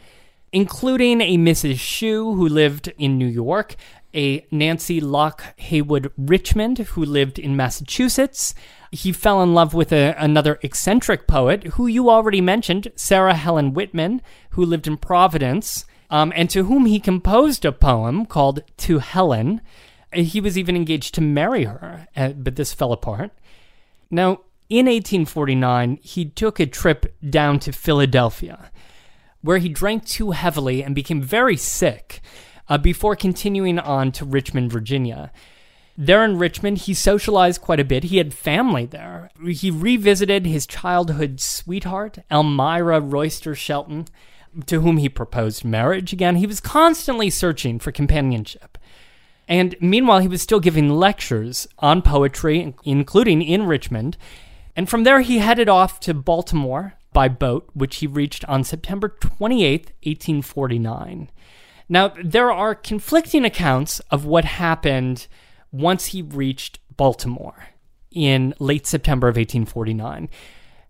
including a Mrs. Shew who lived in New York, a Nancy Locke Heywood Richmond who lived in Massachusetts, he fell in love with a, another eccentric poet who you already mentioned, Sarah Helen Whitman, who lived in Providence, um, and to whom he composed a poem called To Helen. He was even engaged to marry her, uh, but this fell apart. Now, in 1849, he took a trip down to Philadelphia, where he drank too heavily and became very sick uh, before continuing on to Richmond, Virginia. There in Richmond, he socialized quite a bit. He had family there. He revisited his childhood sweetheart, Elmira Royster Shelton, to whom he proposed marriage again. He was constantly searching for companionship. And meanwhile, he was still giving lectures on poetry, including in Richmond. And from there, he headed off to Baltimore by boat, which he reached on September 28, 1849. Now, there are conflicting accounts of what happened once he reached Baltimore in late September of 1849.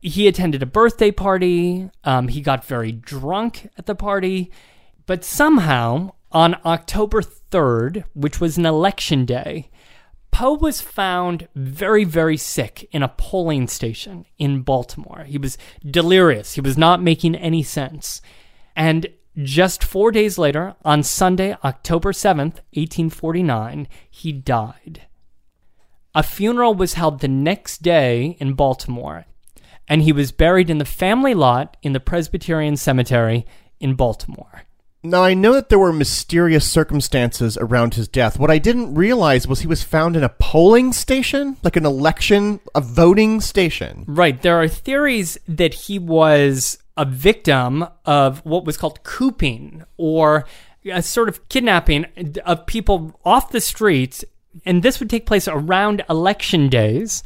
He attended a birthday party. Um, he got very drunk at the party. But somehow, on October 3rd, which was an election day, Poe was found very, very sick in a polling station in Baltimore. He was delirious. He was not making any sense. And just four days later, on Sunday, October 7th, 1849, he died. A funeral was held the next day in Baltimore, and he was buried in the family lot in the Presbyterian Cemetery in Baltimore. Now, I know that there were mysterious circumstances around his death. What I didn't realize was he was found in a polling station, like an election, a voting station. Right. There are theories that he was a victim of what was called cooping or a sort of kidnapping of people off the streets. And this would take place around election days.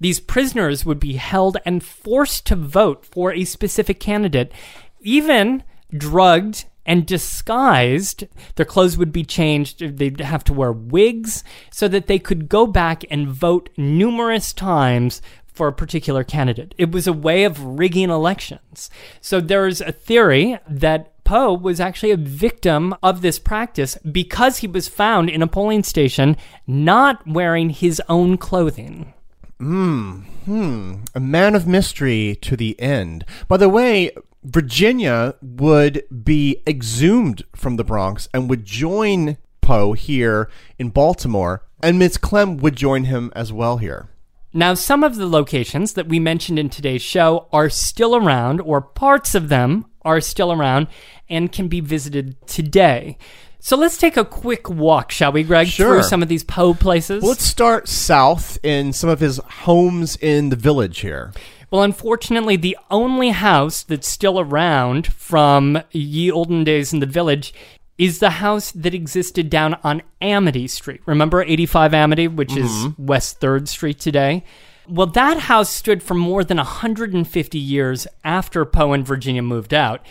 These prisoners would be held and forced to vote for a specific candidate, even drugged and disguised. Their clothes would be changed. They'd have to wear wigs so that they could go back and vote numerous times for a particular candidate. It was a way of rigging elections. So there's a theory that Poe was actually a victim of this practice because he was found in a polling station not wearing his own clothing. Hmm. Hmm. A man of mystery to the end. By the way, Virginia would be exhumed from the Bronx and would join Poe here in Baltimore, and Miss Clemm would join him as well here. Now, some of the locations that we mentioned in today's show are still around, or parts of them are still around and can be visited today. So let's take a quick walk, shall we, Greg, Sure. through some of these Poe places? Well, let's start south in some of his homes in the village here. Well, unfortunately, the only house that's still around from ye olden days in the village is the house that existed down on Amity Street. Remember 85 Amity, which is mm-hmm. West 3rd Street today? Well, that house stood for more than 150 years after Poe and Virginia moved out.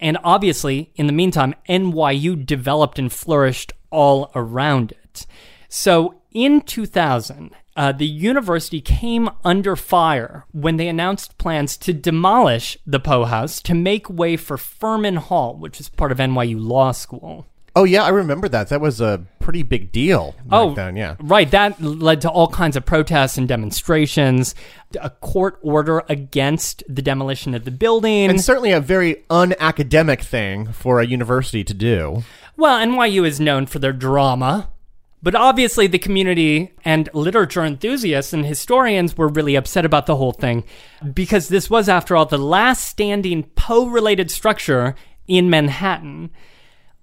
And obviously, in the meantime, NYU developed and flourished all around it. So in 2000, uh, the university came under fire when they announced plans to demolish the Poe House to make way for Furman Hall, which is part of NYU Law School. Oh yeah, I remember that. That was a pretty big deal back Oh, then. Yeah. Right. That led to all kinds of protests and demonstrations, a court order against the demolition of the building. And certainly a very unacademic thing for a university to do. Well, NYU is known for their drama, but obviously the community and literature enthusiasts and historians were really upset about the whole thing because this was, after all, the last standing Poe related structure in Manhattan.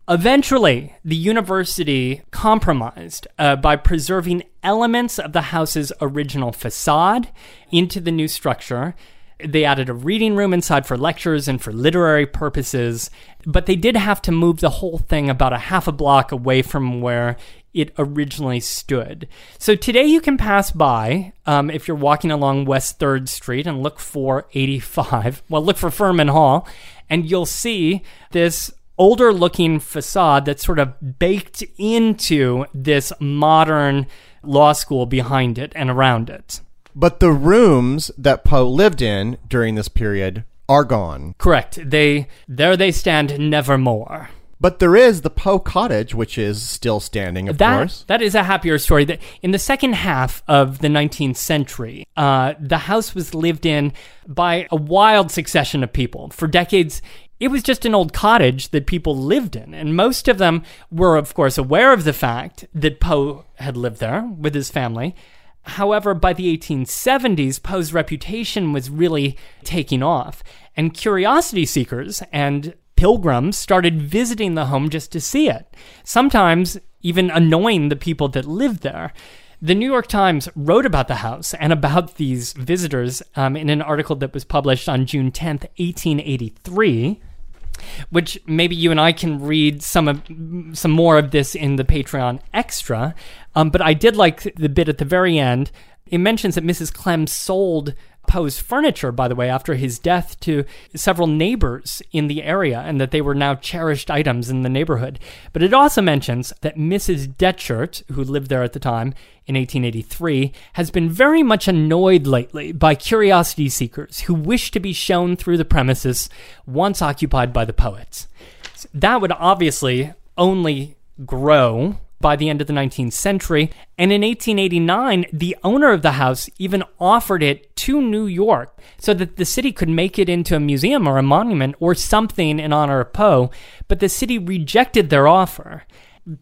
Eventually, the university compromised uh, by preserving elements of the house's original facade into the new structure. They added a reading room inside for lectures and for literary purposes, but they did have to move the whole thing about a half a block away from where it originally stood. So today you can pass by um, if you're walking along West 3rd Street and look for 85. Well, look for Furman Hall, and you'll see this older looking facade that's sort of baked into this modern law school behind it and around it. But the rooms that Poe lived in during this period are gone. Correct. They there they stand nevermore. But there is the Poe cottage, which is still standing, of that, course. That is a happier story. That in the second half of the 19th century, uh, the house was lived in by a wild succession of people. For decades, it was just an old cottage that people lived in, and most of them were, of course, aware of the fact that Poe had lived there with his family. However, by the 1870s, Poe's reputation was really taking off, and curiosity seekers and pilgrims started visiting the home just to see it, sometimes even annoying the people that lived there. The New York Times wrote about the house and about these visitors um, in an article that was published on June 10th, 1883 which maybe you and I can read some of some more of this in the Patreon extra. Um, but I did like the bit at the very end. It mentions that Mrs. Clemm sold Poe's furniture, by the way, after his death to several neighbors in the area, and that they were now cherished items in the neighborhood. But it also mentions that Mrs. Detchert, who lived there at the time in 1883, has been very much annoyed lately by curiosity seekers who wish to be shown through the premises once occupied by the poets. That would obviously only grow by the end of the 19th century. And in 1889, the owner of the house even offered it to New York so that the city could make it into a museum or a monument or something in honor of Poe. But the city rejected their offer.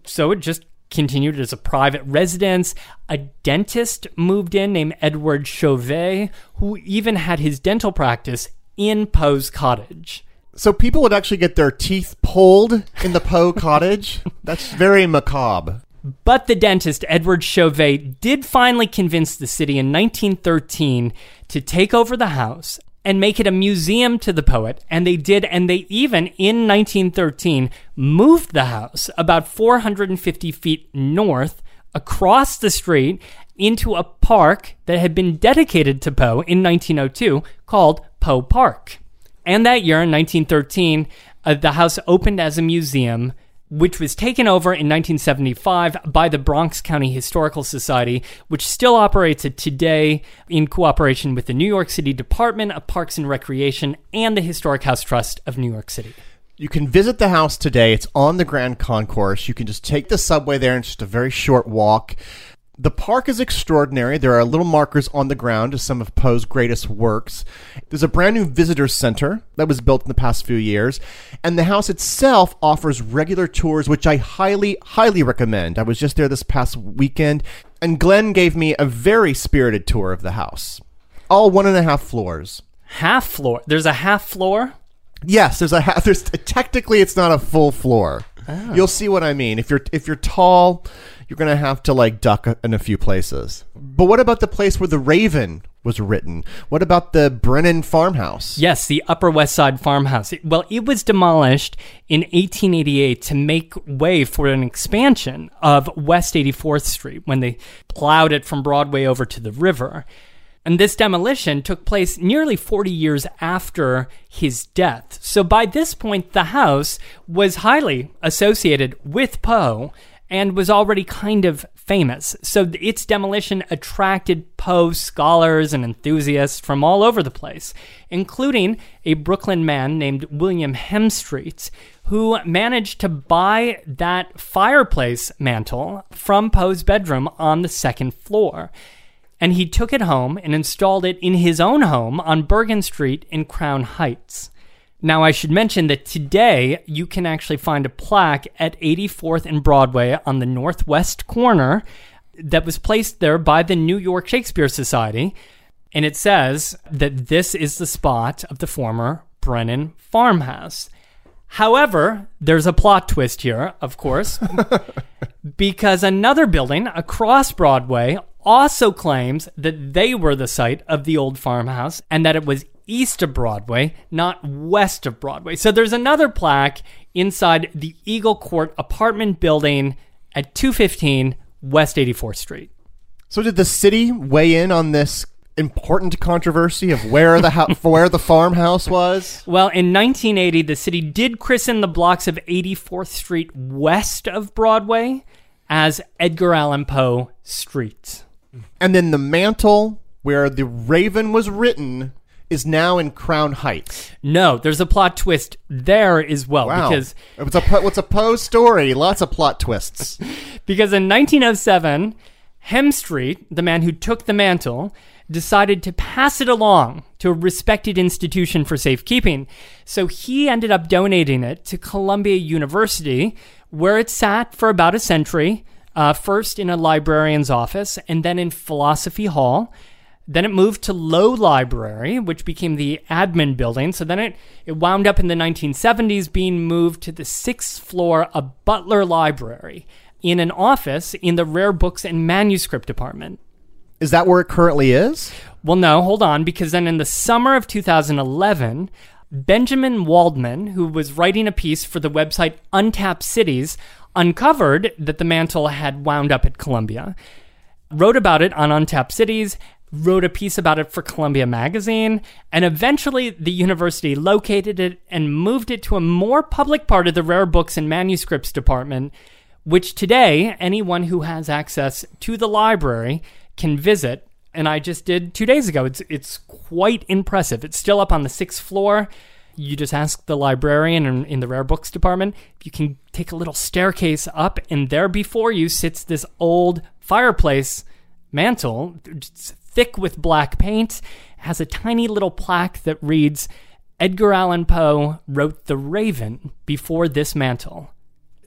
So it just continued as a private residence. A dentist moved in named Edward Chauvet, who even had his dental practice in Poe's cottage. So people would actually get their teeth pulled in the Poe cottage? That's very macabre. But the dentist, Edward Chauvet, did finally convince the city in 1913 to take over the house and make it a museum to the poet. And they did, and they even, in 1913, moved the house about 450 feet north across the street into a park that had been dedicated to Poe in 1902 called Poe Park. And that year, in 1913, uh, the house opened as a museum, which was taken over in 1975 by the Bronx County Historical Society, which still operates it today in cooperation with the New York City Department of Parks and Recreation and the Historic House Trust of New York City. You can visit the house today. It's on the Grand Concourse. You can just take the subway there and it's just a very short walk. The park is extraordinary. There are little markers on the ground of some of Poe's greatest works. There's a brand new visitor center that was built in the past few years, and the house itself offers regular tours, which I highly, highly recommend. I was just there this past weekend, and Glenn gave me a very spirited tour of the house. All one and a half floors. Half floor. There's a half floor. Yes, there's a ha- there's technically it's not a full floor. Oh. You'll see what I mean. If you're if you're tall, you're gonna have to like duck in a few places. But what about the place where the raven was written. What about the Brennan farmhouse? Yes, the Upper West Side farmhouse. Well, it was demolished in 1888 to make way for an expansion of West 84th Street when they plowed it from Broadway over to the river. And this demolition took place nearly 40 years after his death. So by this point, the house was highly associated with Poe and was already kind of famous. So its demolition attracted Poe scholars and enthusiasts from all over the place, including a Brooklyn man named William Hemstreet, who managed to buy that fireplace mantel from Poe's bedroom on the second floor. And he took it home and installed it in his own home on Bergen Street in Crown Heights. Now, I should mention that today you can actually find a plaque at 84th and Broadway on the northwest corner that was placed there by the New York Shakespeare Society. And it says that this is the spot of the former Brennan farmhouse. However, there's a plot twist here, of course, because another building across Broadway also claims that they were the site of the old farmhouse and that it was east of Broadway, not west of Broadway. So there's another plaque inside the Eagle Court apartment building at 215 West 84th Street. So did the city weigh in on this important controversy of where the ho- where the farmhouse was? Well, in 1980, the city did christen the blocks of 84th Street west of Broadway as Edgar Allan Poe Street. And then the mantel where the Raven was written is now in Crown Heights. No, there's a plot twist there as well Wow. because it's a Po- what's a Poe story? Lots of plot twists. because in 1907, Hemstreet, the man who took the mantel, decided to pass it along to a respected institution for safekeeping. So he ended up donating it to Columbia University, where it sat for about a century, uh, first in a librarian's office and then in Philosophy Hall. Then it moved to Low Library, which became the admin building. So then it, it wound up in the 1970s being moved to the sixth floor of Butler Library in an office in the rare books and manuscript department. Is that where it currently is? Well, no, hold on, because then in the summer of 2011, Benjamin Waldman, who was writing a piece for the website Untapped Cities, uncovered that the mantel had wound up at Columbia, wrote about it on Untapped Cities, wrote a piece about it for Columbia Magazine, and eventually the university located it and moved it to a more public part of the rare books and manuscripts department, which today anyone who has access to the library can visit. And I just did two days ago. It's it's quite impressive. It's still up on the sixth floor. You just ask the librarian in, in the rare books department if you can take a little staircase up, and there before you sits this old fireplace mantel, thick with black paint, has a tiny little plaque that reads Edgar Allan Poe wrote The Raven before this mantel.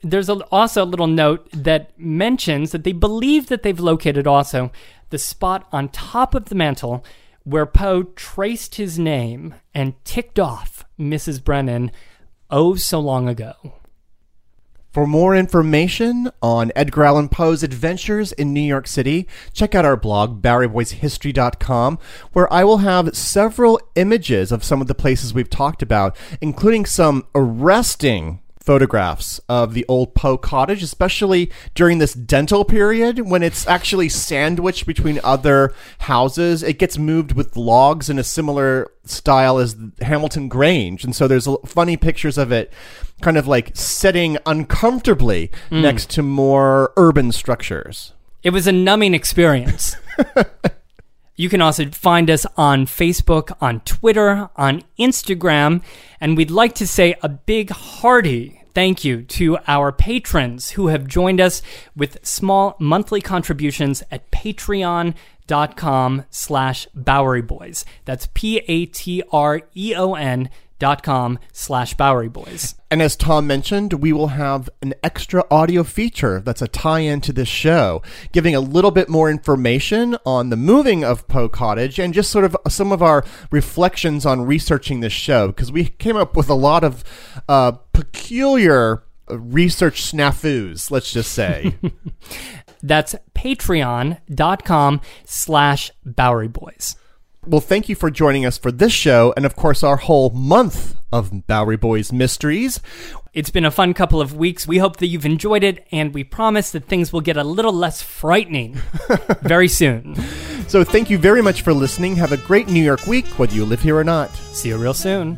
There's also a little note that mentions that they believe that they've located also the spot on top of the mantel where Poe traced his name and ticked off Mrs. Brennan oh so long ago. For more information on Edgar Allan Poe's adventures in New York City, check out our blog, BoweryBoysHistory.com, where I will have several images of some of the places we've talked about, including some arresting photographs of the old Poe cottage, especially during this dental period when it's actually sandwiched between other houses. It gets moved with logs in a similar style as Hamilton Grange. And so there's funny pictures of it kind of like sitting uncomfortably mm. next to more urban structures. It was a numbing experience. you can also find us on Facebook, on Twitter, on Instagram, and we'd like to say a big hearty thank you to our patrons who have joined us with small monthly contributions at patreon.com slash Bowery Boys. That's P-A-T-R-E-O-N dot com slash Bowery Boys. And as Tom mentioned, we will have an extra audio feature that's a tie in to this show, giving a little bit more information on the moving of Poe Cottage and just sort of some of our reflections on researching this show, because we came up with a lot of uh, peculiar uh, research snafus, let's just say. That's patreon.com slash Bowery Boys. Well, thank you for joining us for this show and, of course, our whole month of Bowery Boys Mysteries. It's been a fun couple of weeks. We hope that you've enjoyed it, and we promise that things will get a little less frightening very soon. So, thank you very much for listening. Have a great New York week, whether you live here or not. See you real soon.